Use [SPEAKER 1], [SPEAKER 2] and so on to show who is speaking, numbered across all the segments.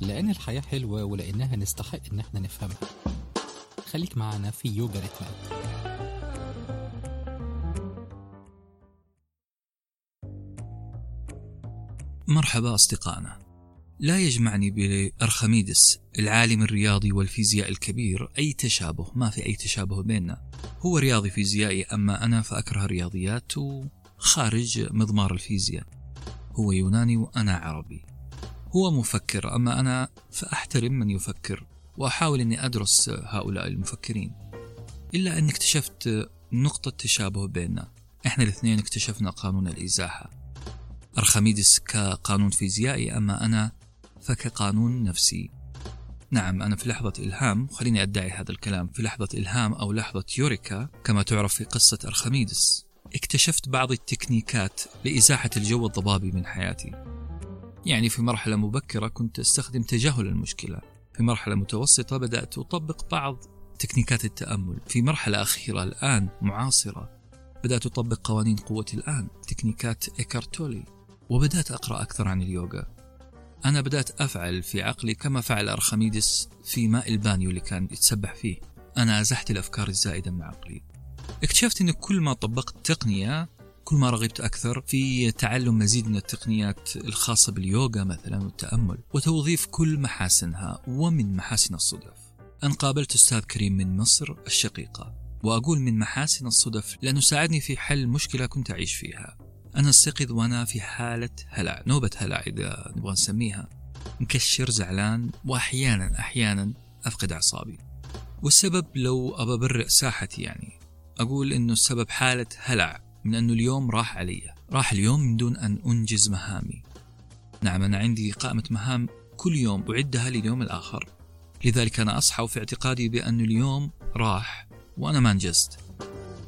[SPEAKER 1] لأن الحياة حلوة ولأنها نستحق إن إحنا نفهمها. خليك معنا في يوجا ريتمات
[SPEAKER 2] مرحبا أصدقائنا. لا يجمعني بأرخميدس العالم الرياضي والفيزياء الكبير أي تشابه ما في أي تشابه بيننا. هو رياضي فيزيائي أما أنا فأكره الرياضيات وخارج مضمار الفيزياء. هو يوناني وأنا عربي. هو مفكر أما أنا فأحترم من يفكر وأحاول أني أدرس هؤلاء المفكرين. إلا أني اكتشفت نقطة تشابه بيننا. إحنا الاثنين اكتشفنا قانون الإزاحة. أرخميدس كقانون فيزيائي أما أنا فكقانون نفسي. نعم أنا في لحظة إلهام خليني أدعي هذا الكلام. في لحظة إلهام أو لحظة يوريكا كما تعرف في قصة أرخميدس اكتشفت بعض ال techniqueات لإزاحة الجو الضبابي من حياتي. يعني في مرحلة مبكرة كنت أستخدم تجاهل المشكلة. في مرحلة متوسطة بدأت أطبق بعض techniqueات التأمل. في مرحلة أخيرة الآن معاصرة بدأت أطبق قوانين قوة الآن techniqueات إيكارت تولي وبدأت أقرأ أكثر عن اليوغا. أنا بدأت أفعل في عقلي كما فعل أرخميدس في ماء البانيو اللي كان يتسبح فيه. أنا أزحت الأفكار الزائدة من عقلي. اكتشفت أن كل ما طبقت تقنية كل ما رغبت أكثر في تعلم مزيد من التقنيات الخاصة باليوغا مثلا والتأمل وتوظيف كل محاسنها ومن محاسن الصدف. أن قابلت أستاذ كريم من مصر الشقيقة وأقول من محاسن الصدف لأنه ساعدني في حل مشكلة كنت أعيش فيها. أنا أستيقظ وأنا في حالة هلع نوبة هلع إذا نبغى نسميها. مكشر زعلان وأحيانا أحيانا أفقد أعصابي. والسبب لو أبى أبرئ ساحتي يعني. أقول إنه السبب حالة هلع. من أنه اليوم راح علي. راح اليوم من دون أن أنجز مهامي. نعم أنا عندي قائمة مهام كل يوم أعدها لليوم الآخر. لذلك أنا أصحى في اعتقادي بأن اليوم راح وأنا ما أنجزت.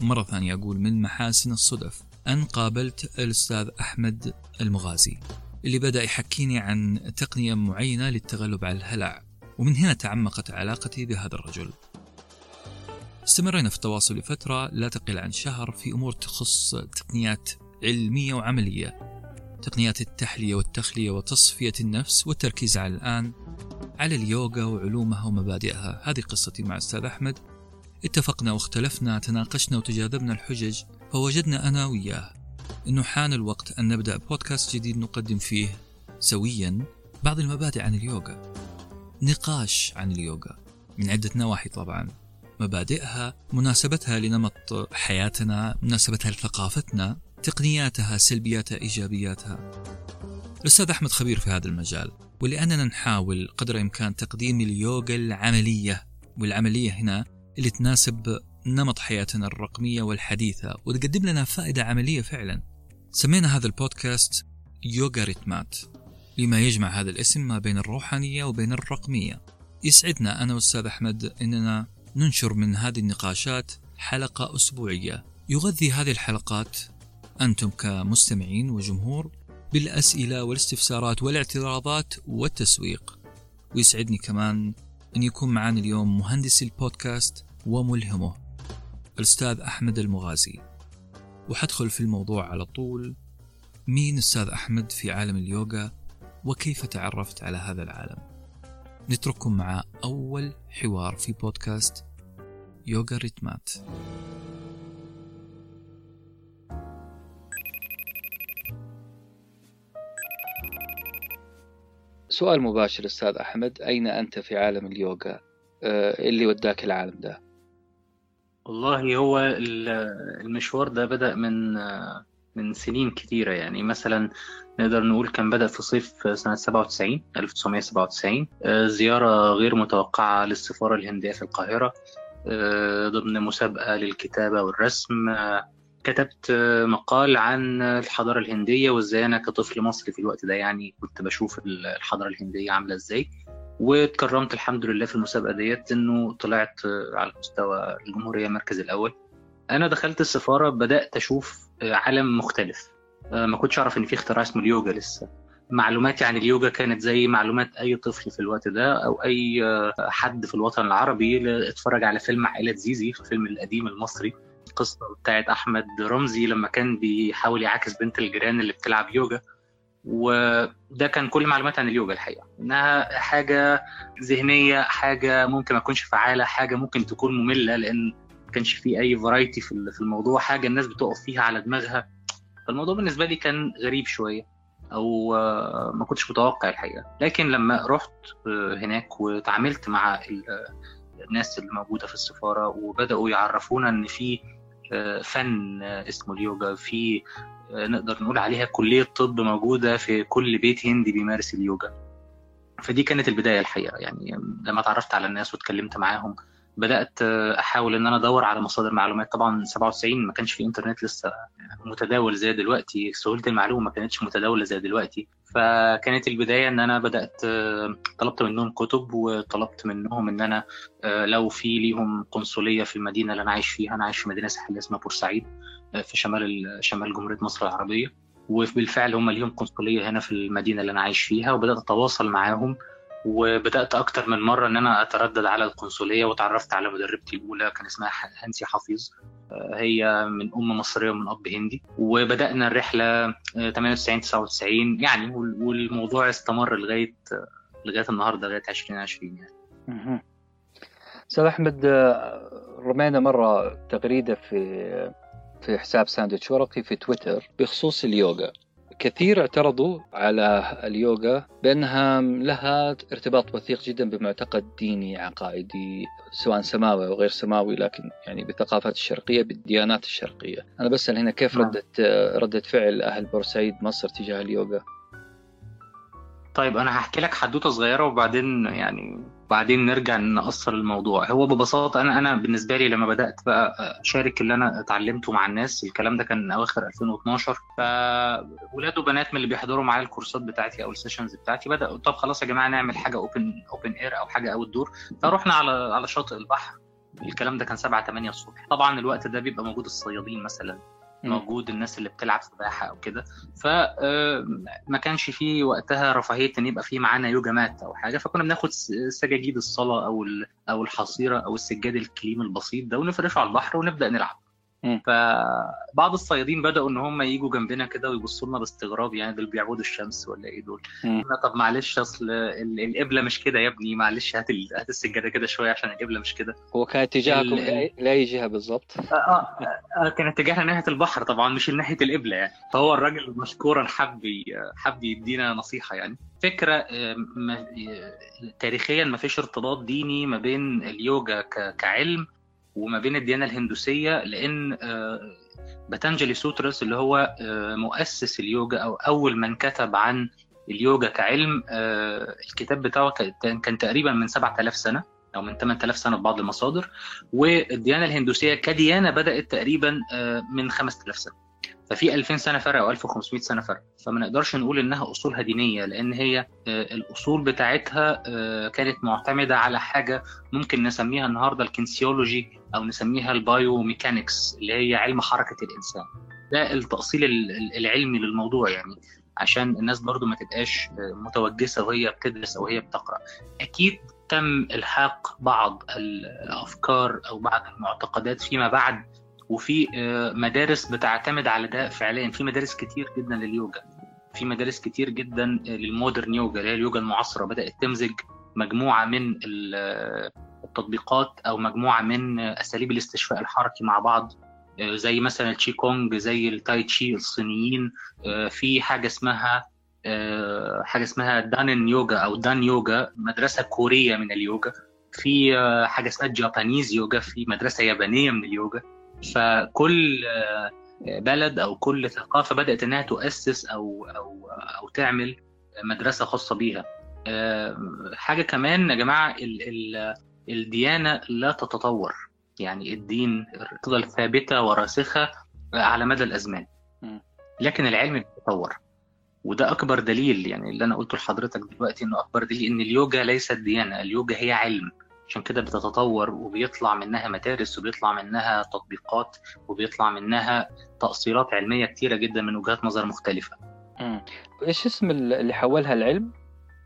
[SPEAKER 2] مرة ثانية أقول من محاسن الصدف أن قابلت الأستاذ أحمد المغازي اللي بدأ يحكيني عن تقنية معينة للتغلب على الهلع ومن هنا تعمقت علاقتي بهذا الرجل. استمرينا في التواصل لفترة لا تقل عن شهر في أمور تخص تقنيات علمية وعملية. تقنيات التحلية والتخلية وتصفية النفس والتركيز على الآن على اليوغا وعلومها ومبادئها. هذه قصتي مع أستاذ أحمد. اتفقنا واختلفنا تناقشنا وتجاذبنا الحجج فوجدنا أنا وياه. أنه حان الوقت أن نبدأ بودكاست جديد نقدم فيه سويا بعض المبادئ عن اليوغا. نقاش عن اليوغا. من عدة نواحي طبعا. مبادئها مناسبتها لنمط حياتنا مناسبتها لثقافتنا تقنياتها سلبياتها إيجابياتها. الأستاذ أحمد خبير في هذا المجال ولأننا نحاول قدر الإمكان تقديم اليوغا العملية والعملية هنا اللي تناسب نمط حياتنا الرقمية والحديثة وتقدم لنا فائدة عملية فعلا. سمينا هذا البودكاست يوغا ريتمات لما يجمع هذا الاسم ما بين الروحانية وبين الرقمية. يسعدنا أنا والأستاذ أحمد أننا ننشر من هذه النقاشات حلقة أسبوعية. يغذي هذه الحلقات أنتم كمستمعين وجمهور بالأسئلة والاستفسارات والاعتراضات والتسويق. ويسعدني كمان أن يكون معنا اليوم مهندس البودكاست وملهمه الأستاذ أحمد المغازي. وحدخل في الموضوع على طول مين أستاذ أحمد في عالم اليوغا؟ وكيف تعرفت على هذا العالم؟ نترككم مع أول حوار في بودكاست يوغا ريتمات. سؤال مباشر أستاذ أحمد أين أنت في عالم اليوغا؟ آه، اللي وداك العالم ده؟
[SPEAKER 3] والله هو المشوار ده بدأ من من سنين كتيرة يعني. مثلا نقدر نقول كان بدأ في صيف سنة 97 1997 آه، زيارة غير متوقعة للسفارة الهندية في القاهرة. آه، ضمن مسابقة للكتابة والرسم. آه، كتبت مقال عن الحضارة الهندية وإزاي أنا كطفل مصري في الوقت ده يعني كنت بشوف الحضارة الهندية عاملة إزاي. واتكرمت الحمد لله في المسابقة ديت إنه طلعت على مستوى الجمهورية المركز الأول. أنا دخلت السفارة بدأت أشوف عالم مختلف. ما كنتش أعرف إن في اختراع اسمه اليوجا لسه. معلوماتي عن اليوجا كانت زي معلومات أي طفل في الوقت ده أو أي حد في الوطن العربي اتفرج على فيلم عائلة زيزي الفيلم القديم المصري. القصة بتاعت أحمد رمزي لما كان بيحاول يعاكس بنت الجيران اللي بتلعب يوجا. وده كان كل معلومات عن اليوجا الحقيقة. إنها حاجة ذهنية حاجة ممكن ما تكونش فعالة حاجة ممكن تكون مملة لأن كانش فيه أي فرايتي في الموضوع حاجة الناس بتقف فيها على دماغها. فالموضوع بالنسبة لي كان غريب شوية أو ما كنتش متوقع الحقيقة. لكن لما رحت هناك وتعاملت مع الناس اللي موجوده في السفارة وبدأوا يعرفونا إن في فن اسمه اليوجا في نقدر نقول عليها كلية طب موجودة في كل بيت هندي بيمارس اليوجا. فدي كانت البداية الحقيقة يعني لما تعرفت على الناس واتكلمت معاهم بدأت أحاول إن أنا أدور على مصادر معلومات. طبعا 97 ما كانش في إنترنت لسه متداول زي دلوقتي. سهولة المعلومة ما كانتش متداولة زي دلوقتي. فكانت البداية إن أنا بدأت طلبت منهم كتب وطلبت منهم إن أنا لو في ليهم قنصلية في المدينة اللي أنا عايش فيها. أنا عايش في مدينة ساحلية اسمها بورسعيد في شمال شمال جمهورية مصر العربية. وبالفعل هم ليهم قنصلية هنا في المدينة اللي أنا عايش فيها. وبدأت أتواصل معاهم وبدأت أكتر من مرة إن أنا أتردد على القنصلية وتعرفت على مدربتي الأولى كان اسمها هانسي حفيظ. هي من ام مصرية ومن أب هندي. وبدأنا الرحلة 98 99 يعني والموضوع استمر لغاية لغاية النهارده لغاية 2020 يعني.
[SPEAKER 4] أستاذ أحمد رمينا مرة تغريدة في في حساب ساندويتش ورقي في تويتر بخصوص اليوغا. كثير اعترضوا على اليوغا بأنها لها ارتباط وثيق جدا بمعتقد ديني عقائدي سواء سماوي أو غير سماوي لكن يعني بالثقافات الشرقية بالديانات الشرقية. أنا بسأل هنا كيف ردت ردة فعل أهل بورسعيد مصر تجاه اليوغا؟
[SPEAKER 3] طيب أنا هحكي لك حدوتة صغيرة وبعدين يعني بعدين نرجع نأصل الموضوع. هو ببساطة أنا أنا بالنسبة لي لما بدأت بقى أشارك اللي أنا اتعلمته مع الناس الكلام ده كان أواخر 2012 فولاد وبنات من اللي بيحضروا معايا ال courseات بتاعتي أو ال sessions بتاعتي بداوا طب خلاص يا جماعة نعمل حاجة open open air أو حاجة outdoor فرحنا على على شاطئ البحر. الكلام ده كان 7 8 الصبح. طبعا الوقت ده بيبقى موجود الصيادين مثلا. موجود الناس اللي بتلعب سباحة أو كده. فما كانش في وقتها رفاهية إن يبقى في معانا يوجا مات أو حاجة. فكنا بناخد سجاجيد الصلاة أو أو الحصيرة أو السجاد الكليم البسيط ده ونفرشه على البحر ونبدأ نلعب. فبعض الصيادين بدأوا إن هم يجوا جنبنا كده ويبصوا لنا باستغراب يعني دول بيعبدوا الشمس ولا إيه دول؟ طب معلش أصل القبلة مش كده يا ابني معلش هات هات السجادة كده شوية عشان القبلة مش كده.
[SPEAKER 4] هو كان اتجاهكم لاي جهه بالضبط؟
[SPEAKER 3] آه, آه, آه كان اتجاهنا ناحية البحر طبعا مش ناحية القبلة يعني. فهو الراجل مشكورا حب حب يدينا نصيحة يعني. فكرة تاريخيا ما فيش ارتباط ديني ما بين اليوجا كعلم وما بين الديانة الهندوسية لأن باتانجلي سوترس اللي هو مؤسس اليوجا أو أول من كتب عن اليوجا كعلم الكتاب بتاعه كان تقريبا من 7000 سنة أو من 8000 سنة في بعض المصادر والديانة الهندوسية كديانة بدأت تقريبا من 5000 سنة. ففي 2000 سنة فرق أو 1500 سنة فرق. فما نقدرش نقول إنها أصولها دينية لأن هي الأصول بتاعتها كانت معتمدة على حاجة ممكن نسميها النهارده ال kinesiology أو نسميها ال biomechanics اللي هي علم حركة الإنسان. ده التأصيل العلمي للموضوع يعني عشان الناس برضو ما تبقاش متوجسة وهي بتدرس أو هي بتقرأ. أكيد تم إلحاق بعض الأفكار أو بعض المعتقدات فيما بعد وفي مدارس بتعتمد على ده فعليا. في مدارس كتير جدا لليوجا. في مدارس كتير جدا لل modern yoga اللي هي اليوجا المعاصرة. بدأت تمزج مجموعة من التطبيقات أو مجموعة من أساليب الاستشفاء الحركي مع بعض. زي مثلا التشي كونغ زي التاي تشي الصينيين. في حاجة اسمها حاجة اسمها دانن يوجا أو دان يوجا مدرسة كورية من اليوجا. في حاجة اسمها جابانيز يوجا. في مدرسة يابانية من اليوجا. فكل بلد أو كل ثقافة بدأت إنها تؤسس أو أو أو تعمل مدرسة خاصة بيها. حاجة كمان يا جماعة ال ال الديانة لا تتطور. يعني الدين تفضل ثابتة وراسخة على مدى الأزمان. لكن العلم بيتطور. وده أكبر دليل يعني اللي أنا قلته لحضرتك دلوقتي إنه أكبر دليل إن اليوجا ليست ديانة اليوجا هي علم. عشان كده بتتطور وبيطلع منها مدارس وبيطلع منها تطبيقات وبيطلع منها تأصيلات علمية كتيرة جدا من وجهات نظر مختلفة.
[SPEAKER 4] امم إيش اسم اللي حولها العلم؟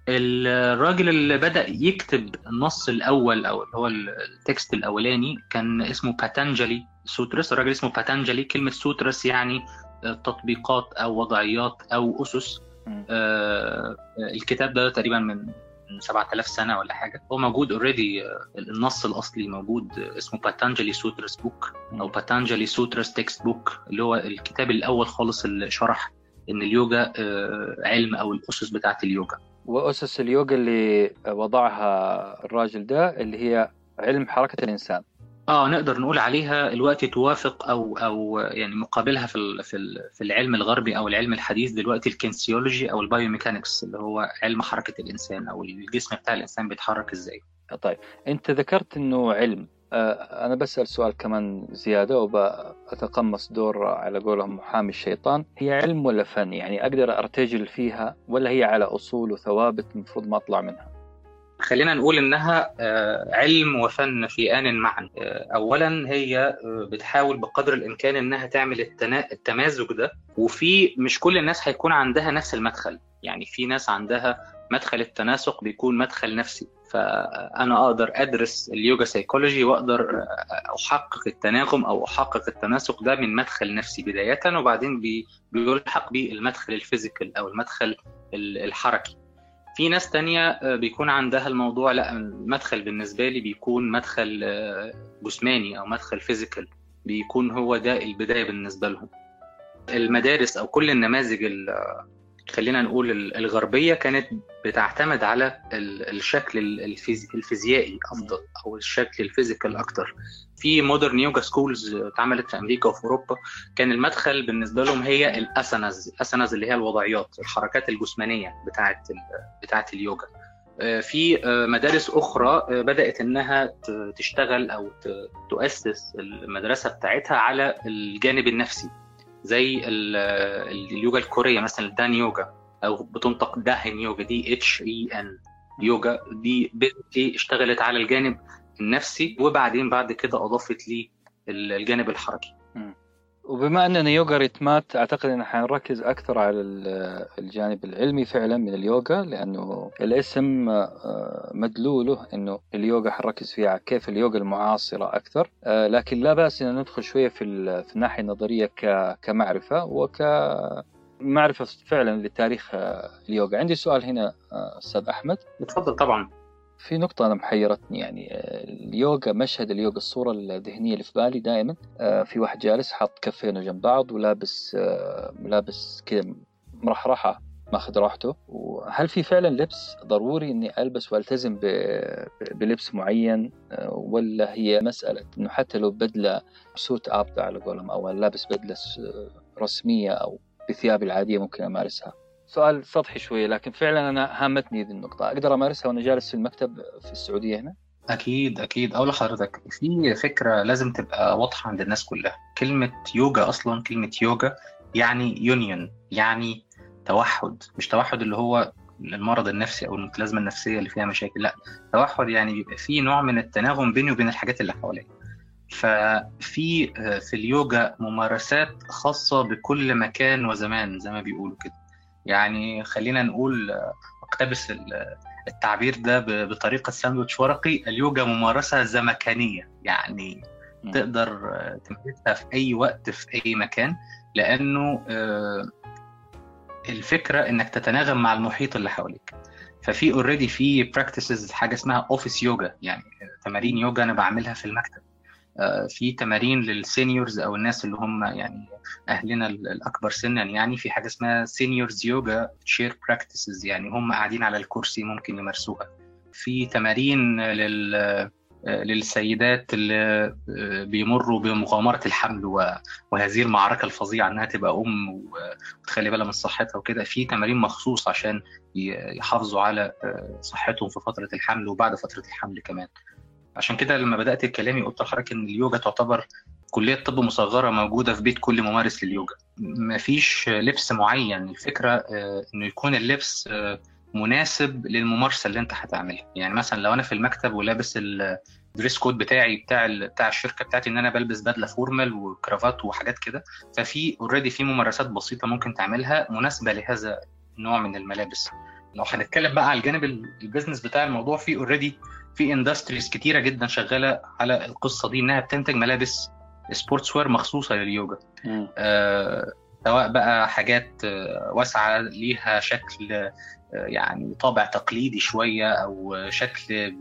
[SPEAKER 3] الراجل اللي بدأ يكتب النص الأول أو اللي هو ال text الأولاني كان اسمه باتانجلي sutras الراجل اسمه باتانجلي كلمة sutras يعني تطبيقات أو وضعيات أو أسس.
[SPEAKER 4] مم.
[SPEAKER 3] آه، الكتاب ده تقريبا من من 7000 سنة ولا حاجة. هو موجود already النص الأصلي موجود آه، اسمه باتانجلي sutras book أو باتانجلي sutras textbook اللي هو الكتاب الأول خالص اللي شرح إن اليوجا آه، علم أو الأسس بتاعه اليوجا.
[SPEAKER 4] وأسس اليوغا اللي وضعها الراجل ده اللي هي علم حركة الإنسان.
[SPEAKER 3] آه نقدر نقول عليها الوقت توافق أو أو يعني مقابلها في في ال- في العلم الغربي أو العلم الحديث دلوقتي ال kinesiology أو ال biomechanics اللي هو علم حركة الإنسان أو الجسم بتاع الإنسان بيتحرك إزاي.
[SPEAKER 4] طيب أنت ذكرت أنه علم. آه، أنا بسأل سؤال كمان زيادة وبأتقمص دور على قولهم محامي الشيطان. هي علم ولا فن؟ يعني أقدر أرتجل فيها ولا هي على أصول وثوابت المفروض ما أطلع منها؟
[SPEAKER 3] خلينا نقول إنها آه، علم وفن في آن معا آه، اولا هي آه، بتحاول بقدر الإمكان إنها تعمل التمازج ده وفي مش كل الناس هيكون عندها نفس المدخل. يعني في ناس عندها مدخل التناسق بيكون مدخل نفسي. فأنا أقدر أدرس اليوجا سيكولوجي وأقدر أحقق التناغم أو أحقق التناسق ده من مدخل نفسي بداية وبعدين بي- بيلحق بيه المدخل ال physical أو المدخل ال- الحركي. في ناس تانية آه، بيكون عندها الموضوع لا المدخل بالنسبة لي بيكون مدخل آه، جسماني أو مدخل physical بيكون هو ده البداية بالنسبة لهم. المدارس أو كل النماذج ال- خلينا نقول ال- الغربية كانت بتعتمد على ال- الشكل ال- الفيز- الفيزيائي أفضل أو الشكل ال physical أكتر. في modern yoga schools اتعملت في أمريكا وفي أوروبا كان المدخل بالنسبة لهم هي الأسنز الأسنز اللي هي الوضعيات الحركات الجسمانية بتاعة ال- بتاعة اليوجا. آه، في آه، مدارس أخرى آه، بدأت إنها ت- تشتغل ت- تؤسس المدرسة بتاعتها على الجانب النفسي. زي ال- اليوجا الكورية مثلا الدان يوجا أو بتنطق داهن يوجا دي اتش اي ان يوجا دي basically اشتغلت على الجانب النفسي وبعدين بعد كده أضافت لي ال- الجانب الحركي.
[SPEAKER 4] وبما أننا يوغا ريتمات أعتقد إن حنركز أكثر على ال- الجانب العلمي فعلا من اليوغا لأنه الاسم آه، مدلوله إنه اليوغا حنركز فيها على كيف اليوغا المعاصرة أكثر. آه، لكن لا بأس إن ندخل شوية في في الناحية النظرية كمعرفة وك معرفة فعلا لتاريخ آه، اليوغا. عندي سؤال هنا أستاذ أحمد.
[SPEAKER 3] اتفضل طبعا.
[SPEAKER 4] في نقطة أنا محيرتني يعني آه، اليوغا مشهد اليوغا الصورة الذهنية اللي في بالي دائما آه، في واحد جالس حاط كفينة جنب بعض ولابس آه، ملابس كذا مرحرحة ماخذ راحته. وهل في فعلا لبس ضروري إني ألبس وألتزم بلبس معين آه، ولا هي مسألة إنه حتى لو بدلة سوت آب على قولهم أو لابس بدلة س- رسمية أو بثيابي العادية ممكن أمارسها؟ سؤال سطحي شوية لكن فعلا أنا هامتني ذي النقطة. أقدر أمارسها وأنا جالس في المكتب في السعودية هنا؟
[SPEAKER 3] أكيد أكيد. أقول لحضرتك في فكرة لازم تبقى واضحة عند الناس كلها. كلمة يوجا أصلا كلمة يوجا يعني يونيون يعني توحد. مش توحد اللي هو المرض النفسي أو المتلازمة النفسية اللي فيها مشاكل لا. توحد يعني بيبقى فيه نوع من التناغم بيني وبين الحاجات اللي حواليا. ففي آه، في اليوجا ممارسات خاصة بكل مكان وزمان زي ما بيقولوا كده. يعني خلينا نقول اقتبس ال- التعبير ده ب- بطريقة ساندويتش ورقي اليوجا ممارسة زمكانية. يعني. تقدر تمارسها في أي وقت في أي مكان لأنه آه، الفكرة إنك تتناغم مع المحيط اللي حواليك. ففي already في practices حاجة اسمها office yoga يعني تمارين يوجا أنا بعملها في المكتب. في تمارين لل seniors أو الناس اللي هم يعني أهلنا ال- الأكبر سنا يعني في حاجة اسمها seniors yoga chair practices يعني هم قاعدين على الكرسي ممكن يمارسوها. في تمارين لل للسيدات اللي بيمروا بمغامرة الحمل وهذه المعركة الفظيعة إنها تبقى و- وتخلي بالها من صحتها وكده. في تمارين مخصوص عشان يحافظوا على صحتهم في فترة الحمل وبعد فترة الحمل كمان. عشان كده لما بدأت كلامي قلت لحضرتك إن اليوجا تعتبر كلية طب مصغرة موجودة في بيت كل ممارس لليوجا. مفيش لبس معين. الفكرة آه، إنه يكون اللبس آه، مناسب للممارسة اللي أنت هتعملها. يعني مثلا لو أنا في المكتب ولابس ال dress code بتاعي بتاع بتاع الشركة بتاعتي إن أنا بلبس بدلة formal وكرافات وحاجات كده ففي already في ممارسات بسيطة ممكن تعملها مناسبة لهذا النوع من الملابس. لو هنتكلم بقى على الجانب ال- ال business بتاع الموضوع في already في industries كتيرة جدا شغالة على القصة دي إنها بتنتج ملابس sportswear مخصوصة لليوجا. آه، سواء بقى حاجات آه، واسعة ليها شكل آه، يعني طابع تقليدي شوية أو شكل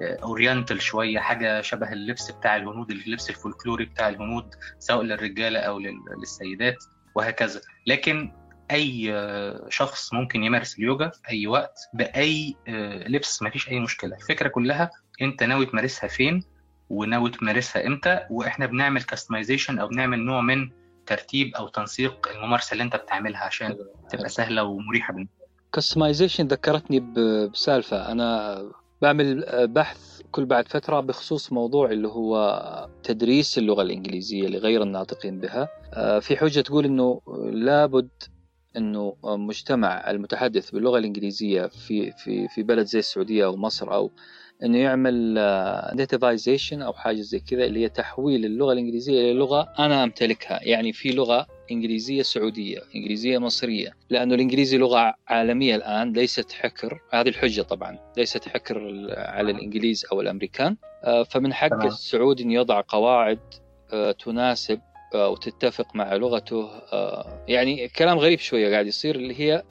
[SPEAKER 3] oriental شوية حاجة شبه اللبس بتاع الهنود اللبس الفولكلوري بتاع الهنود سواء للرجالة أو لل- للسيدات وهكذا لكن أي آه، شخص ممكن يمارس اليوجا في أي وقت بأي آه، لبس مفيش أي مشكلة. الفكرة كلها أنت ناوي تمارسها فين وناوي تمارسها إمتى وإحنا بنعمل customization أو بنعمل نوع من ترتيب أو تنسيق الممارسة اللي أنت بتعملها عشان تبقى سهلة ومريحة بالنسبة
[SPEAKER 4] customization ذكرتني بسالفة. أنا بعمل بحث كل بعد فترة بخصوص موضوع اللي هو تدريس اللغة الإنجليزية لغير الناطقين بها. آه، في حجة تقول إنه لابد إنه مجتمع المتحدث باللغة الإنجليزية في في في بلد زي السعودية أو مصر أو إنه يعمل nativization أو حاجة زي كذا اللي هي تحويل اللغة الإنجليزية إلى لغة أنا أمتلكها. يعني في لغة إنجليزية سعودية إنجليزية مصرية. لأنه الإنجليزي لغة عالمية الآن ليست حكر. هذه الحجة طبعا ليست حكر على الإنجليز أو الأمريكان. آه، فمن حق
[SPEAKER 3] تمام.
[SPEAKER 4] السعودي إنه يضع قواعد آه، تناسب آه، وتتفق مع لغته آه، يعني كلام غريب شوية قاعد يصير اللي هي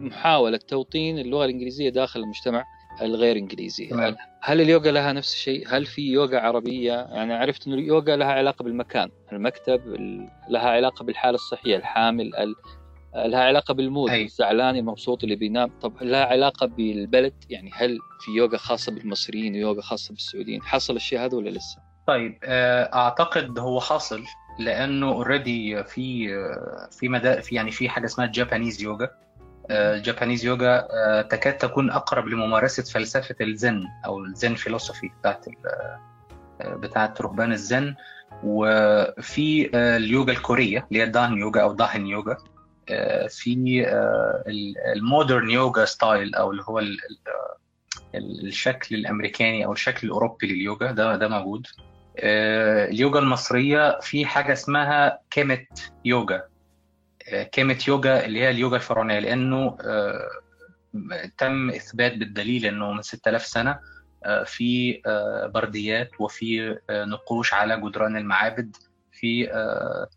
[SPEAKER 4] محاولة توطين اللغة الإنجليزية داخل المجتمع الغير
[SPEAKER 3] إنجليزي.
[SPEAKER 4] هل اليوغا لها نفس الشيء؟ هل في يوغا عربية؟ يعني عرفت إنه اليوغا لها علاقة بالمكان، المكتب ال- لها علاقة بالحالة الصحية، الحامل ال- لها علاقة بال mood،
[SPEAKER 3] أي.
[SPEAKER 4] الزعلان المبسوط اللي بينام، طب لها علاقة بالبلد؟ يعني هل في يوغا خاصة بالمصريين ويوغا خاصة بالسعوديين؟ حصل الشيء هذا ولا لسه؟
[SPEAKER 3] طيب آه، أعتقد هو حاصل لأنه already في في مدى في يعني في حاجة اسمها Japanese yoga ال Japanese yoga تكاد تكون أقرب لممارسة فلسفة الزن أو ال Zen philosophy بتاعت آه، بتاعت رهبان الزن. وفي آه، اليوجا الكورية اللي هي دان يوجا أو داهن يوجا آه، في ال- المودرن يوجا ستايل أو اللي هو ال- ال- الشكل الأمريكاني أو الشكل الأوروبي لليوجا. ده ده موجود. اليوجا المصرية في حاجة اسمها كيمت يوجا آه، كيمت يوجا اللي هي اليوجا الفرعونية لأنه آه، تم إثبات بالدليل إنه من 6000 سنة آه، في آه، برديات وفي آه، نقوش على جدران المعابد في آه،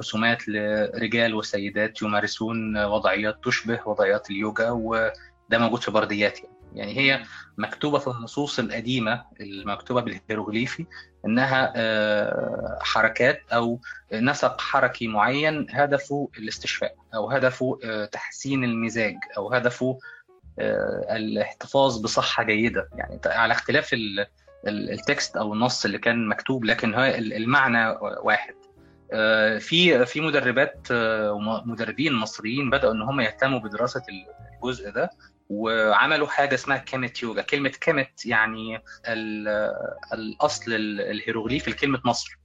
[SPEAKER 3] رسومات لرجال وسيدات يمارسون وضعيات تشبه وضعيات اليوجا وده موجود في برديات يعني. يعني هي مكتوبة في النصوص القديمة المكتوبة بالهيروغليفي إنها آه، حركات أو نسق حركي معين هدفه الاستشفاء أو هدفه آه، تحسين المزاج أو هدفه آه، الاحتفاظ بصحة جيدة. يعني على اختلاف ال- ال- التكست أو النص اللي كان مكتوب لكن هو ال- المعنى واحد. في في مدربات ومدربين مصريين بدأوا إن هم يهتموا بدراسة الجزء ده. وعملوا حاجة اسمها كيمت يوجا. كلمة كيمت يعني ال- الأصل ال- الهيروغليفي لكلمه مصر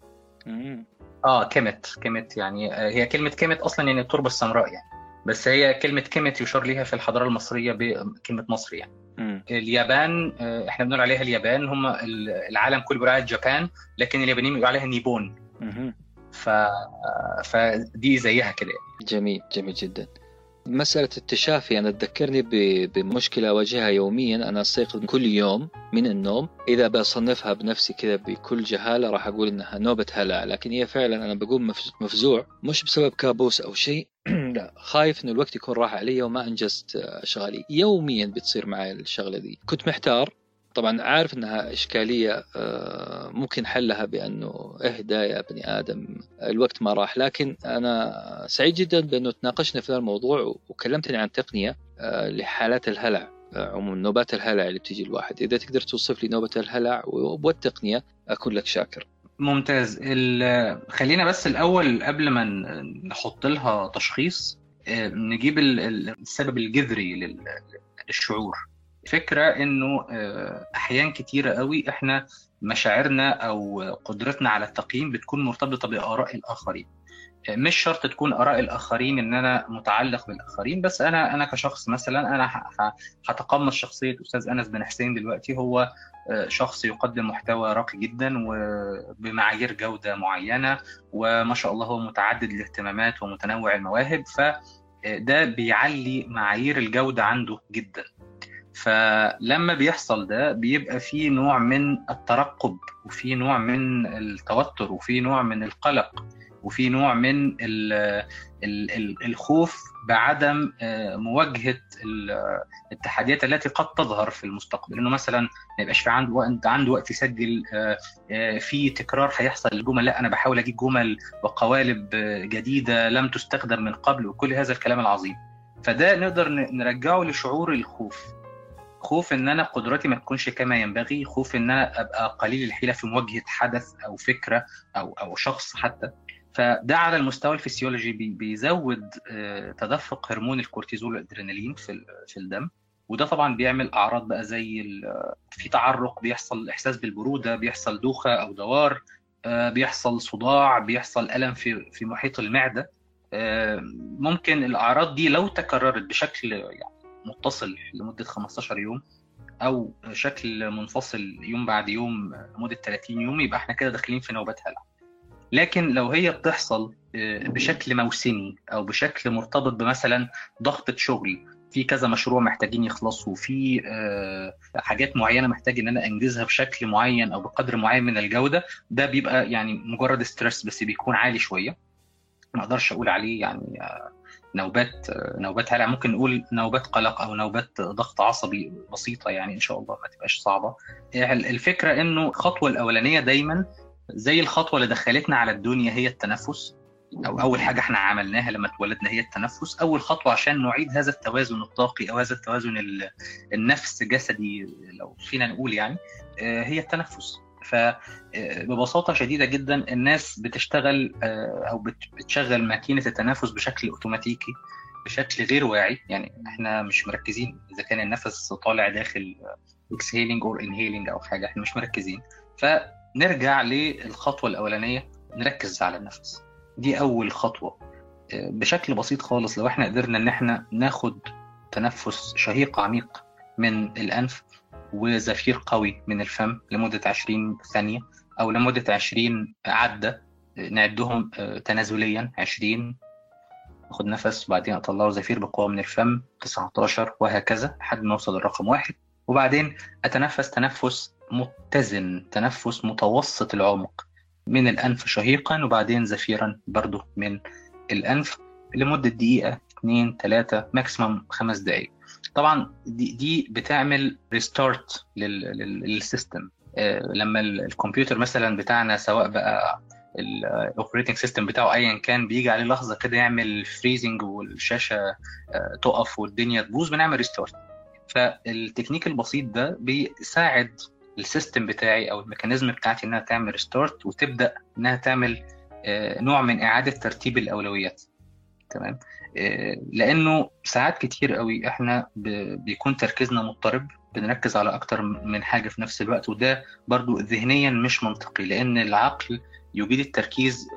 [SPEAKER 3] آه كيمت كيمت يعني هي كلمة كيمت أصلا يعني التربة السمراء يعني. بس هي كلمة كيمت يشار ليها في الحضارة المصرية بكلمه مصر يعني.
[SPEAKER 4] مم.
[SPEAKER 3] اليابان آه، إحنا بنقول عليها اليابان هم ال- العالم كله بيقول عليها Japan لكن اليابانيين بيقولوا عليها نيبون.
[SPEAKER 4] مهم.
[SPEAKER 3] ف... فدي زيها كده يعني.
[SPEAKER 4] جميل جميل جدا. مسألة التشافي أنا تذكرني بمشكلة أواجهها يوميا. أنا أستيقظ كل يوم من النوم. إذا بصنفها بنفسي كذا بكل جهالة راح أقول إنها نوبة هلع لكن هي فعلا أنا بقوم مفز- مفزوع. مش بسبب كابوس أو شيء. لا خايف إنه الوقت يكون راح علي وما أنجزت آه، شغلي يوميا بتصير معي الشغلة دي. كنت محتار. طبعا عارف إنها إشكالية آه، ممكن حلها بأنه إهدى يا بني آدم الوقت ما راح. لكن أنا سعيد جدا بأنه تناقشنا في هذا الموضوع وكلمتني عن تقنية آه، لحالات الهلع آه، عموما نوبات الهلع اللي بتيجي الواحد. إذا تقدر توصف لي نوبة الهلع والتقنيه أكون لك شاكر.
[SPEAKER 3] ممتاز. خلينا بس الأول قبل ما نحط لها تشخيص نجيب ال- ال- السبب الجذري لل... للشعور. فكرة إنه آه، أحيان كتيرة قوي إحنا مشاعرنا أو قدرتنا على التقييم بتكون مرتبطة بآراء الآخرين. آه، مش شرط تكون آراء الآخرين إن أنا متعلق بالآخرين بس أنا أنا كشخص مثلا أنا هتقمص شخصية أستاذ أنس بن حسين دلوقتي هو آه، شخص يقدم محتوى راقي جدا وبمعايير جودة معينة وما شاء الله هو متعدد الاهتمامات ومتنوع المواهب فده بيعلي معايير الجودة عنده جدا. فلما بيحصل ده بيبقى في نوع من الترقب وفي نوع من التوتر وفي نوع من القلق وفي نوع من ال ال ال الخوف بعدم آه، مواجهة ال- التحديات التي قد تظهر في المستقبل. إنه مثلا ما يبقاش في عنده وقت عنده وقت يسجل آه، آه، في تكرار هيحصل للجمل لا أنا بحاول أجيب جمل وقوالب جديدة لم تستخدم من قبل وكل هذا الكلام العظيم. فده نقدر نرجعه لشعور الخوف. خوف إن أنا قدراتي ما تكونش كما ينبغي خوف إن أنا أبقى قليل الحيلة في مواجهة حدث أو فكرة أو أو شخص حتى. فده على المستوى الفسيولوجي بي- بيزود آه، تدفق هرمون الكورتيزول والأدرينالين في في الدم. وده طبعا بيعمل أعراض بقى زي في تعرق بيحصل إحساس بالبرودة بيحصل دوخة أو دوار آه، بيحصل صداع بيحصل ألم في في محيط المعدة. آه، ممكن الأعراض دي لو تكررت بشكل يعني متصل لمدة 15 يوم أو شكل منفصل يوم بعد يوم لمدة 30 يوم يبقى إحنا كده داخلين في نوبات هلع. لكن لو هي بتحصل آه، بشكل موسمي أو بشكل مرتبط بمثلا ضغطة شغل في كذا مشروع محتاجين يخلصوا في آه، حاجات معينة محتاج إن أنا أنجزها بشكل معين أو بقدر معين من الجودة ده بيبقى يعني مجرد ستريس بس بيكون عالي شوية. ما أقدرش أقول عليه يعني آه، نوبات نوبات هلع. ممكن نقول نوبات قلق أو نوبات ضغط عصبي بسيطة يعني إن شاء الله ما تبقاش صعبة. الفكرة إنه الخطوة الأولانية دايما زي الخطوة اللي دخلتنا على الدنيا هي التنفس. أو أول حاجة إحنا عملناها لما اتولدنا هي التنفس. أول خطوة عشان نعيد هذا التوازن الطاقي أو هذا التوازن ال- النفس جسدي لو فينا نقول يعني آه، هي التنفس. فببساطه شديدة جدا الناس بتشتغل آه، أو بت- بتشغل ماكينة التنفس بشكل أوتوماتيكي بشكل غير واعي. يعني إحنا مش مركزين إذا كان النفس طالع داخل exhaling or inhaling أو حاجة إحنا مش مركزين. فنرجع للخطوة الأولانية نركز على النفس. دي أول خطوة. آه، بشكل بسيط خالص لو إحنا قدرنا إن إحنا ناخد تنفس شهيق عميق من الأنف وزفير قوي من الفم لمدة 20 ثانية أو لمدة 20 عدة آه، نعدهم آه، تنازليا 20 اخد نفس وبعدين أطلعه زفير بقوة من الفم 19 وهكذا لحد ما أوصل للرقم واحد. وبعدين أتنفس تنفس متزن تنفس متوسط العمق. من الأنف شهيقا وبعدين زفيرا برضه من الأنف لمدة دقيقة اثنين ثلاثة maximum خمس دقائق طبعا دي, دي بتعمل restart لل system. لما ال- الكمبيوتر مثلا بتاعنا سواء بقى ال operating system بتاعه ايا كان بيجي عليه لحظة كده يعمل freezing والشاشة آه، تقف والدنيا تبوظ بنعمل restart فال technique البسيط ده بيساعد ال system بتاعي أو ال mechanism بتاعتي إنها تعمل restart وتبدأ إنها تعمل آه، نوع من إعادة ترتيب الأولويات. تمام؟ آه، لأنه ساعات كتير قوي إحنا بيكون تركيزنا مضطرب بنركز على أكتر من حاجة في نفس الوقت وده برضو ذهنيا مش منطقي لأن العقل يجيد التركيز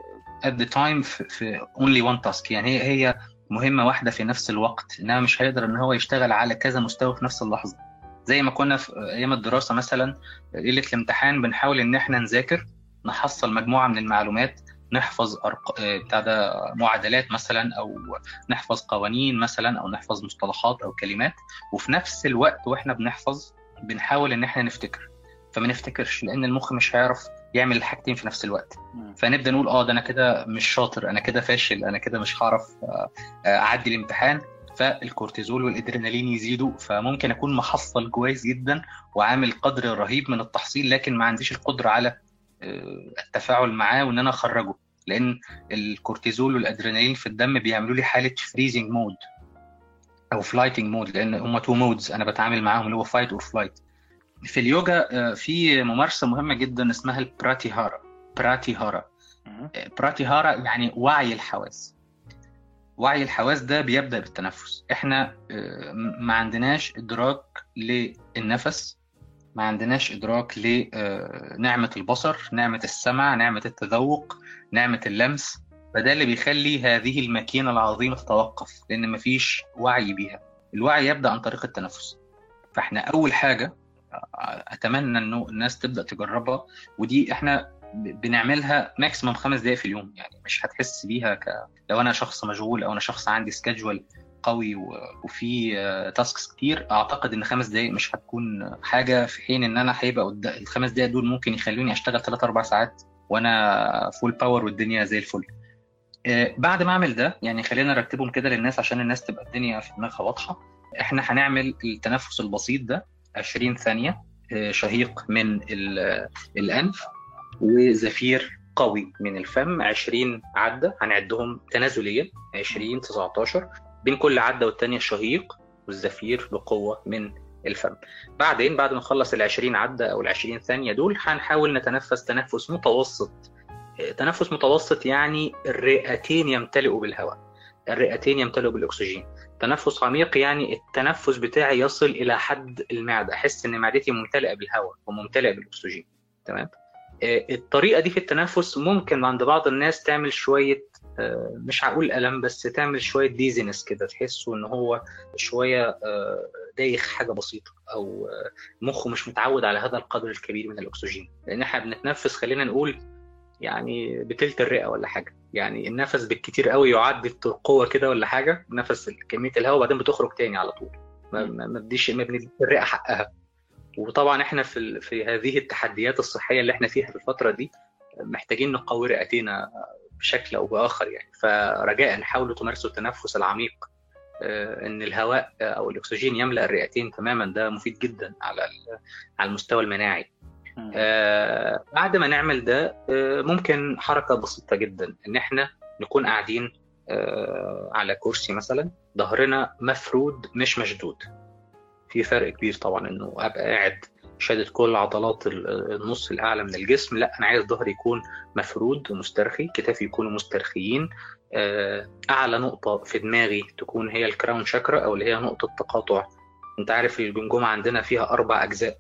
[SPEAKER 3] at the time في, في only one task. يعني هي هي مهمة واحدة في نفس الوقت انما مش هيقدر إن هو يشتغل على كذا مستوى في نفس اللحظة. زي ما كنا في أيام الدراسة مثلا ليله الامتحان بنحاول إن إحنا نذاكر نحصل مجموعة من المعلومات نحفظ أرق... آه، بتاع ده معادلات مثلا أو نحفظ قوانين مثلا أو نحفظ مصطلحات أو كلمات. وفي نفس الوقت وإحنا بنحفظ بنحاول إن إحنا نفتكر. فما نفتكرش لأن المخ مش هيعرف يعمل الحاجتين في نفس الوقت. فنبدأ نقول آه ده أنا كده مش شاطر أنا كده فاشل أنا كده مش هعرف آه، آه، أعدي الامتحان. فالكورتيزول والإدرينالين يزيدوا. فممكن أكون محصل كويس جدا وعامل قدر رهيب من التحصيل لكن ما عنديش القدرة على التفاعل معاه وإن أنا أخرجه. لأن الكورتيزول والأدرينالين في الدم بيعملوا لي حالة freezing mode أو fighting mode لأن هم two modes أنا بتعامل معاهم اللي هو fight or flight في اليوجا آه، في ممارسة مهمة جدا اسمها البراتيهارا براتيهارا براتيهارا يعني وعي الحواس. وعي الحواس ده بيبدأ بالتنفس. إحنا آه، ما عندناش إدراك للنفس. ما عندناش إدراك لنعمة البصر نعمة السمع نعمة التذوق نعمة اللمس. فده اللي بيخلي هذه الماكينة العظيمة تتوقف لأن مفيش وعي بيها. الوعي يبدأ عن طريق التنفس. فإحنا أول حاجة آه، أتمنى إنه الناس تبدأ تجربها ودي إحنا ب- بنعملها ماكسيمم خمس دقائق في اليوم. يعني مش هتحس بيها ك... لو أنا شخص مشغول أو أنا شخص عندي schedule قوي. وفي tasks كتير. أعتقد إن خمس دقائق مش هتكون حاجة في حين إن أنا هيبقى الخمس دقائق دول ممكن يخلوني أشتغل 3 4 ساعات وأنا full power والدنيا زي الفل. آه، بعد ما أعمل ده يعني خلينا نرتبهم كده للناس عشان الناس تبقى الدنيا في دماغها واضحة. إحنا هنعمل التنفس البسيط ده 20 ثانية آه، شهيق من ال- الأنف وزفير قوي من الفم 20 عدة هنعدهم تنازليا 20 19 بين كل عدة والتانية الشهيق والزفير بقوة من الفم. بعدين بعد ما نخلص ال 20 عدة أو ال 20 ثانية دول هنحاول نتنفس تنفس متوسط. تنفس متوسط يعني الرئتين يمتلئوا بالهواء. الرئتين يمتلئوا بالأكسجين. تنفس عميق يعني التنفس بتاعي يصل إلى حد المعدة. أحس إن معدتي ممتلئة بالهواء وممتلئة بالأكسجين. تمام؟ الطريقة دي في التنفس ممكن عند بعض الناس تعمل شوية آه، مش هقول ألم بس تعمل شوية ديزنس كده تحسوا إن هو شوية آه، دايخ حاجة بسيطة أو آه، مخه مش متعود على هذا القدر الكبير من الأكسجين. لأن إحنا بنتنفس خلينا نقول يعني بتلت الرئة ولا حاجة. يعني النفس بالكتير قوي يعدي القوه كده ولا حاجة نفس كمية الهواء وبعدين بتخرج تاني على طول. ما بديش ما بنديش الرئة حقها. وطبعا إحنا في في هذه التحديات الصحية اللي إحنا فيها في الفترة دي محتاجين نقوي رئتينا بشكل أو بآخر يعني. فرجاء حاولوا تمارسوا التنفس العميق آه، إن الهواء أو الأكسجين يملأ الرئتين تماما ده مفيد جدا على على المستوى المناعي. آه، بعد ما نعمل ده آه، ممكن حركة بسيطة جدا إن إحنا نكون قاعدين آه، على كرسي مثلا ظهرنا مفرود مش مشدود. في فرق كبير طبعا إنه أبقى قاعد شادد كل عضلات ال- النص الأعلى من الجسم. لا أنا عايز ظهري يكون مفرود ومسترخي كتافي يكونوا مسترخيين. آه، أعلى نقطة في دماغي تكون هي الكراون شاكرا أو اللي هي نقطة تقاطع. أنت عارف الجمجمة عندنا فيها أربع أجزاء.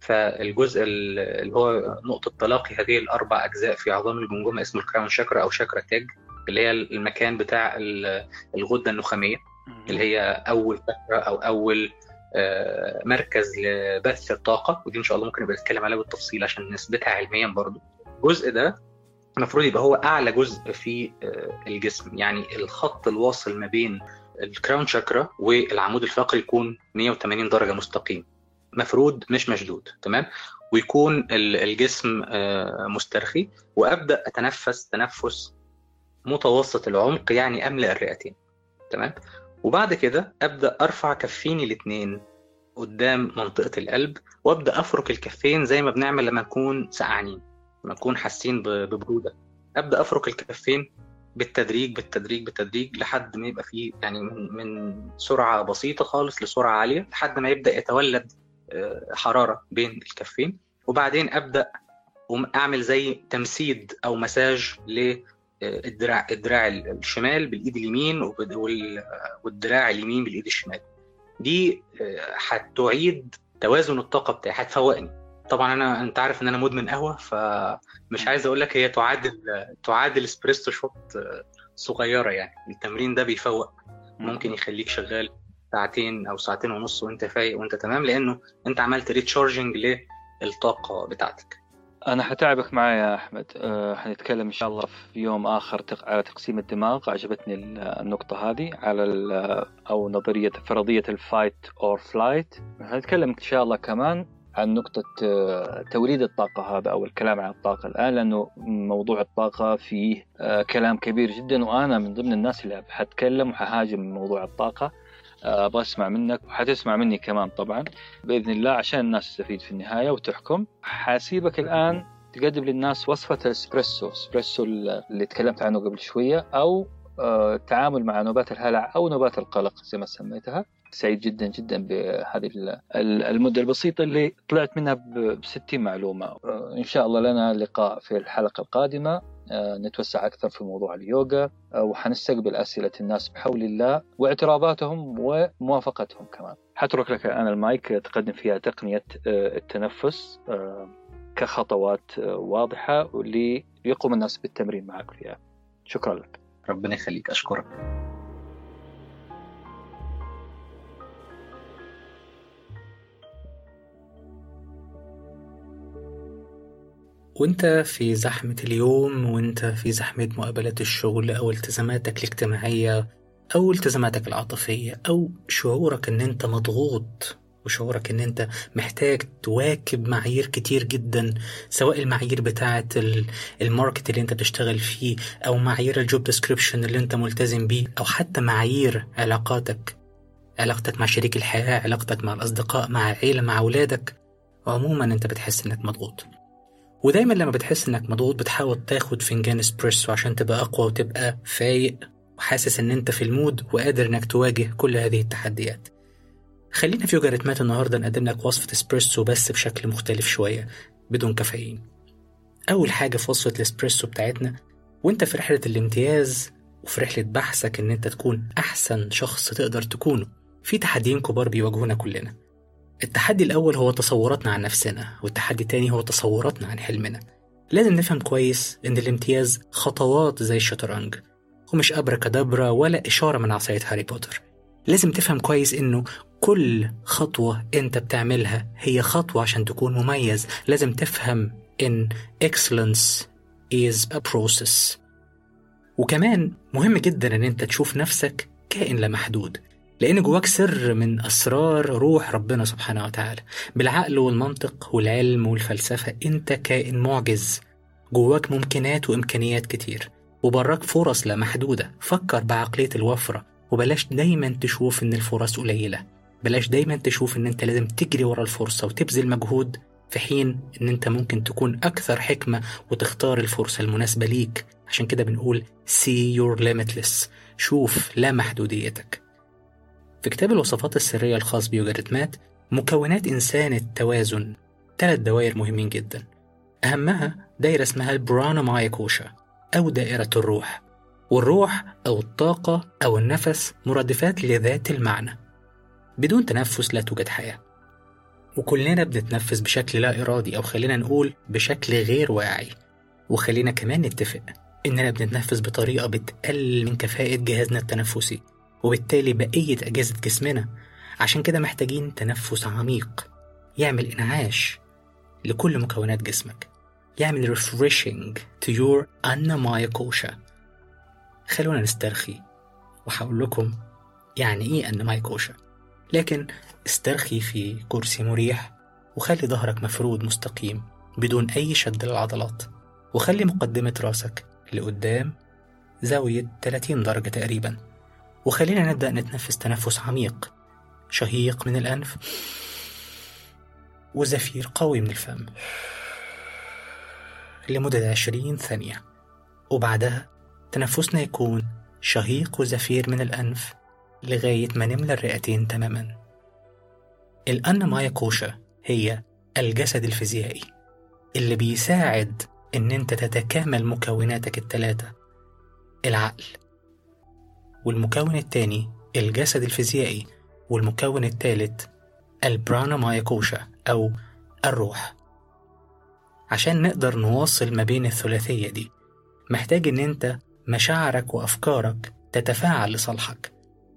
[SPEAKER 3] فالجزء ال- اللي هو نقطة تلاقي هذه الأربع أجزاء في عظام الجمجمة اسمه الكراون شاكرا أو شاكرا تاج اللي هي المكان بتاع ال- الغدة النخامية اللي هي أول شاكرا أول آه، مركز لبث الطاقة ودي إن شاء الله ممكن نبقى نتكلم عليها بالتفصيل عشان نثبتها علميا برضو. الجزء ده المفروض يبقى هو أعلى جزء في آه، الجسم. يعني الخط الواصل ما بين الكراون شاكرا والعمود الفقري يكون 180 درجة مستقيم. مفرود مش مشدود تمام؟ ويكون ال- الجسم آه، مسترخي. وأبدأ أتنفس تنفس متوسط العمق يعني أملأ الرئتين تمام؟ وبعد كده أبدأ أرفع كفيني الاثنين قدام منطقة القلب وأبدأ أفرك الكفين زي ما بنعمل لما نكون سقعانين لما نكون حاسين ببرودة. أبدأ أفرك الكفين بالتدريج بالتدريج بالتدريج لحد ما يبقى فيه يعني من من سرعة بسيطة خالص لسرعة عالية لحد ما يبدأ يتولد آه، حرارة بين الكفين. وبعدين أبدأ أعمل زي تمسيد أو مساج للدراع الدراع الشمال بالإيد اليمين والدراع اليمين بالإيد الشمال. دي آه، هتعيد توازن الطاقة بتاعي هتفوقني. طبعا أنا أنت عارف إن أنا مدمن قهوة فمش عايز أقول لك هي تعادل تعادل اسبريسو شوت آه، صغيرة يعني. التمرين ده بيفوق. ممكن يخليك شغال ساعتين أو ساعتين ونص وأنت فايق وأنت تمام لأنه أنت عملت recharging للطاقة بتاعتك.
[SPEAKER 4] أنا حتعبك معايا يا أحمد. أه حنتكلم إن شاء الله في يوم آخر تق- على تقسيم الدماغ. عجبتني ال- النقطة هذه على ال- أو نظرية فرضية ال fight or flight حنتكلم إن شاء الله كمان عن نقطة آه، توليد الطاقة هذا أو الكلام عن الطاقة الآن لأنه موضوع الطاقة فيه آه، كلام كبير جدا وأنا من ضمن الناس اللي حتكلم وحهاجم موضوع الطاقة. أبغى أسمع منك وحتسمع مني كمان طبعا. بإذن الله عشان الناس تستفيد في النهاية وتحكم حاسيبك الآن تقدم للناس وصفة الإسبريسو إسبريسو اللي تكلمت عنه قبل شوية أو آه، التعامل مع نوبات الهلع أو نوبات القلق زي ما سميتها. سعيد جدا جدا بهذه ال- ال- المدة البسيطة اللي طلعت منها ب 60 معلومة. آه، إن شاء الله لنا لقاء في الحلقة القادمة. آه، نتوسع أكثر في موضوع اليوغا آه، وحنستقبل أسئلة الناس بحول الله واعتراضاتهم وموافقتهم كمان. حترك لك الآن المايك تقدم فيها تقنية آه، التنفس آه، كخطوات آه، واضحة ليقوم الناس بالتمرين معك فيها شكرا لك.
[SPEAKER 3] ربنا يخليك أشكرك.
[SPEAKER 1] وانت في زحمة اليوم وانت في زحمة مقابلات الشغل أو التزاماتك الاجتماعية أو التزاماتك العاطفية أو شعورك إن أنت مضغوط
[SPEAKER 5] وشعورك إن أنت محتاج تواكب معايير كتير جدا سواء المعايير بتاعة ال- ال market اللي أنت بتشتغل فيه أو معايير ال job description اللي أنت ملتزم بيه أو حتى معايير علاقاتك علاقتك مع شريك الحياة علاقتك مع الأصدقاء مع العيلة مع أولادك. وعموما أنت بتحس إنك مضغوط. ودايما لما بتحس إنك مضغوط بتحاول تاخد فنجان إسبريسو عشان تبقى أقوى وتبقى فايق وحاسس إن أنت في ال mood وقادر إنك تواجه كل هذه التحديات. خلينا في جريتمات النهارده نقدم لك وصفة إسبريسو بس بشكل مختلف شوية بدون كافيين. أول حاجة في وصفة الإسبريسو بتاعتنا وأنت في رحلة الامتياز وفي رحلة بحثك إن أنت تكون أحسن شخص تقدر تكونه في تحديين كبار بيواجهونا كلنا. التحدي الأول هو تصوراتنا عن نفسنا والتحدي التاني هو تصوراتنا عن حلمنا. لازم نفهم كويس إن الامتياز خطوات زي الشطرنج ومش أبركادابرا ولا إشارة من عصاية هاري بوتر. لازم تفهم كويس إنه كل خطوة أنت بتعملها هي خطوة عشان تكون مميز. لازم تفهم إن excellence is a process. وكمان مهم جدا إن أنت تشوف نفسك كائن لا محدود. لأن جواك سر من أسرار روح ربنا سبحانه وتعالى. بالعقل والمنطق والعلم والفلسفة أنت كائن معجز. جواك ممكنات وإمكانيات كتير. وبراك فرص لا محدودة. فكر بعقلية الوفرة. وبلاش دايما تشوف إن الفرص قليلة. بلاش دايما تشوف إن أنت لازم تجري ورا الفرصة وتبذل مجهود في حين إن أنت ممكن تكون أكثر حكمة وتختار الفرصة المناسبة ليك. عشان كده بنقول see your limitless. شوف لا محدوديتك. في كتاب الوصفات السرية الخاص بيوجاريتمات مكونات إنسان التوازن. ثلاث دوائر مهمين جدا. أهمها دايرة اسمها البرانا كوشا أو دائرة الروح والروح أو الطاقة أو النفس مرادفات لذات المعنى. بدون تنفس لا توجد حياة. وكلنا بنتنفس بشكل لا إرادي أو خلينا نقول بشكل غير واعي. وخلينا كمان نتفق إننا بنتنفس بطريقة بتقلل من كفاءة جهازنا التنفسي. وبالتالي بقية أجهزة جسمنا عشان كده محتاجين تنفس عميق يعمل إنعاش لكل مكونات جسمك. يعمل refreshing to your أنمايا كوشا خلونا نسترخي وهقول لكم يعني إيه أنمايا كوشا لكن استرخي في كرسي مريح وخلي ظهرك مفرود مستقيم بدون أي شد للعضلات. وخلي مقدمة راسك لقدام زاوية 30 درجة تقريبا. وخلينا نبدأ نتنفس تنفس عميق شهيق من الأنف وزفير قوي من الفم. لمدة 20 ثانية. وبعدها تنفسنا يكون شهيق وزفير من الأنف لغاية ما نملى الرئتين تماما. الأنمايا كوشا هي الجسد الفيزيائي اللي بيساعد إن أنت تتكامل مكوناتك التلاتة. العقل. والمكون التاني الجسد الفيزيائي والمكون التالت البرانا مايا كوشا أو الروح. عشان نقدر نواصل ما بين الثلاثية دي محتاج إن أنت مشاعرك وأفكارك تتفاعل لصالحك.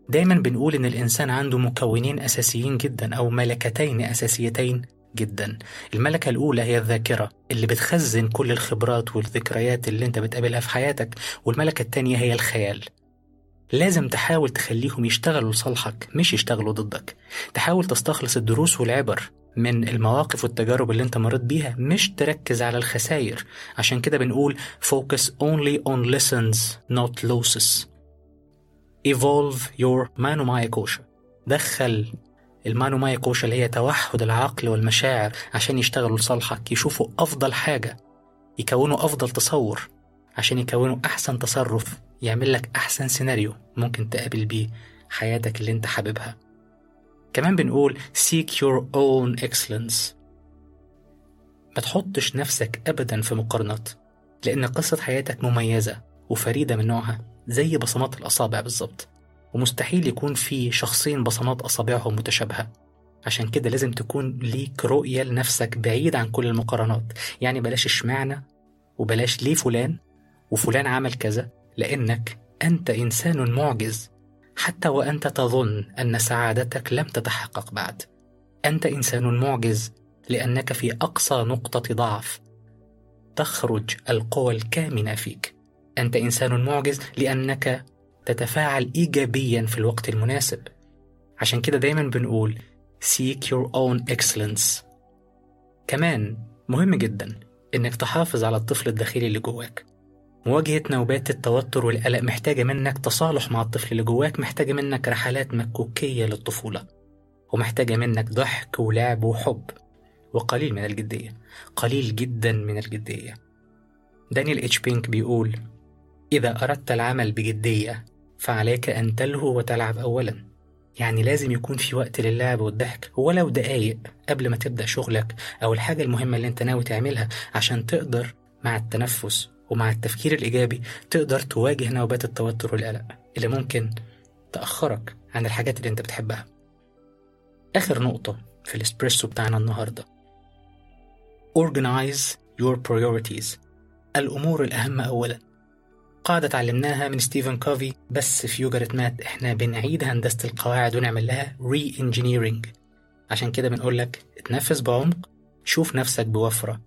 [SPEAKER 5] دايما بنقول إن الإنسان عنده مكونين أساسيين جدا أو ملكتين أساسيتين جدا. الملكة الأولى هي الذاكرة اللي بتخزن كل الخبرات والذكريات اللي أنت بتقابلها في حياتك والملكة التانية هي الخيال. لازم تحاول تخليهم يشتغلوا لصالحك مش يشتغلوا ضدك. تحاول تستخلص الدروس والعبر من المواقف والتجارب اللي انت مريت بيها مش تركز على الخسائر. عشان كده بنقول focus only on lessons not losses. Evolve your manomaya kosha. دخل المانومايا كوشا اللي هي توحد العقل والمشاعر عشان يشتغلوا لصالحك يشوفوا أفضل حاجة يكونوا أفضل تصور. عشان يكونوا أحسن تصرف يعمل لك أحسن سيناريو ممكن تقابل بيه حياتك اللي انت حاببها. كمان بنقول seek your own excellence. ما تحطش نفسك أبدا في مقارنات لأن قصة حياتك مميزة وفريدة من نوعها زي بصمات الأصابع بالظبط. ومستحيل يكون في شخصين بصمات أصابعهم متشابهة. عشان كده لازم تكون ليك رؤية لنفسك بعيد عن كل المقارنات. يعني بلاش اشمعنى وبلاش ليه فلان وفلان عمل كذا لأنك أنت إنسان معجز حتى وأنت تظن أن سعادتك لم تتحقق بعد. أنت إنسان معجز لأنك في أقصى نقطة ضعف. تخرج القوى الكامنة فيك. أنت إنسان معجز لأنك تتفاعل إيجابيا في الوقت المناسب. عشان كده دايما بنقول seek your own excellence. كمان مهم جدا إنك تحافظ على الطفل الداخلي اللي جواك. مواجهة نوبات التوتر والقلق محتاجة منك تصالح مع الطفل اللي جواك محتاجة منك رحلات مكوكية للطفولة ومحتاجة منك ضحك ولعب وحب وقليل من الجدية قليل جدا من الجدية. دانيال إتش بينك بيقول إذا أردت العمل بجدية فعليك أن تلهو وتلعب أولا. يعني لازم يكون في وقت للعب والضحك ولو دقايق قبل ما تبدأ شغلك أو الحاجة المهمة اللي أنت ناوي تعملها عشان تقدر مع التنفس. ومع التفكير الإيجابي تقدر تواجه نوبات التوتر والقلق اللي ممكن تأخرك عن الحاجات اللي أنت بتحبها. آخر نقطة في الإسبريسو بتاعنا النهاردة. Organize your priorities. الأمور الأهم أولا. قاعدة اتعلمناها من ستيفن كوفي بس في يوجا رتمات إحنا بنعيد هندسة القواعد ونعمل لها re-engineering عشان كده بنقول لك اتنفس بعمق شوف نفسك بوفرة.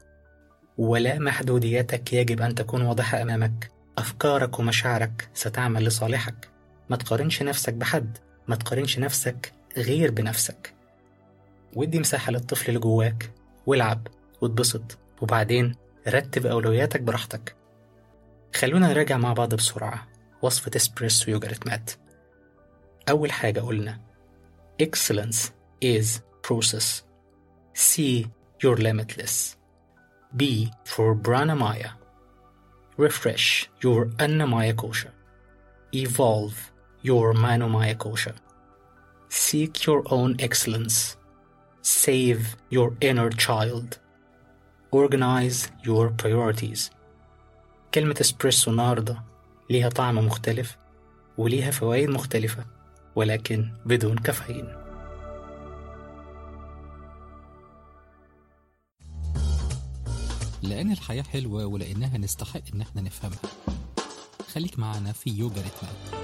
[SPEAKER 5] واللا محدودياتك يجب أن تكون واضحة أمامك. أفكارك ومشاعرك ستعمل لصالحك. ما تقارنش نفسك بحد. ما تقارنش نفسك غير بنفسك. ودي مساحة للطفل اللي جواك. والعب. واتبسط. وبعدين رتب أولوياتك براحتك. خلونا نراجع مع بعض بسرعة. وصفة اسبريسو يوجا رتمات أول حاجة قلنا. Excellence is process. C you're limitless. B for Pranamaya refresh your Annamaya kosha evolve your Manomaya kosha seek your own excellence save your inner child organize your priorities كلمة اسبريسو النهاردة ليها طعم مختلف وليها فوائد مختلفة ولكن بدون كافيين
[SPEAKER 1] لأن الحياة حلوة ولأنها نستحق إن إحنا نفهمها. خليك معنا في يوجا ريتمات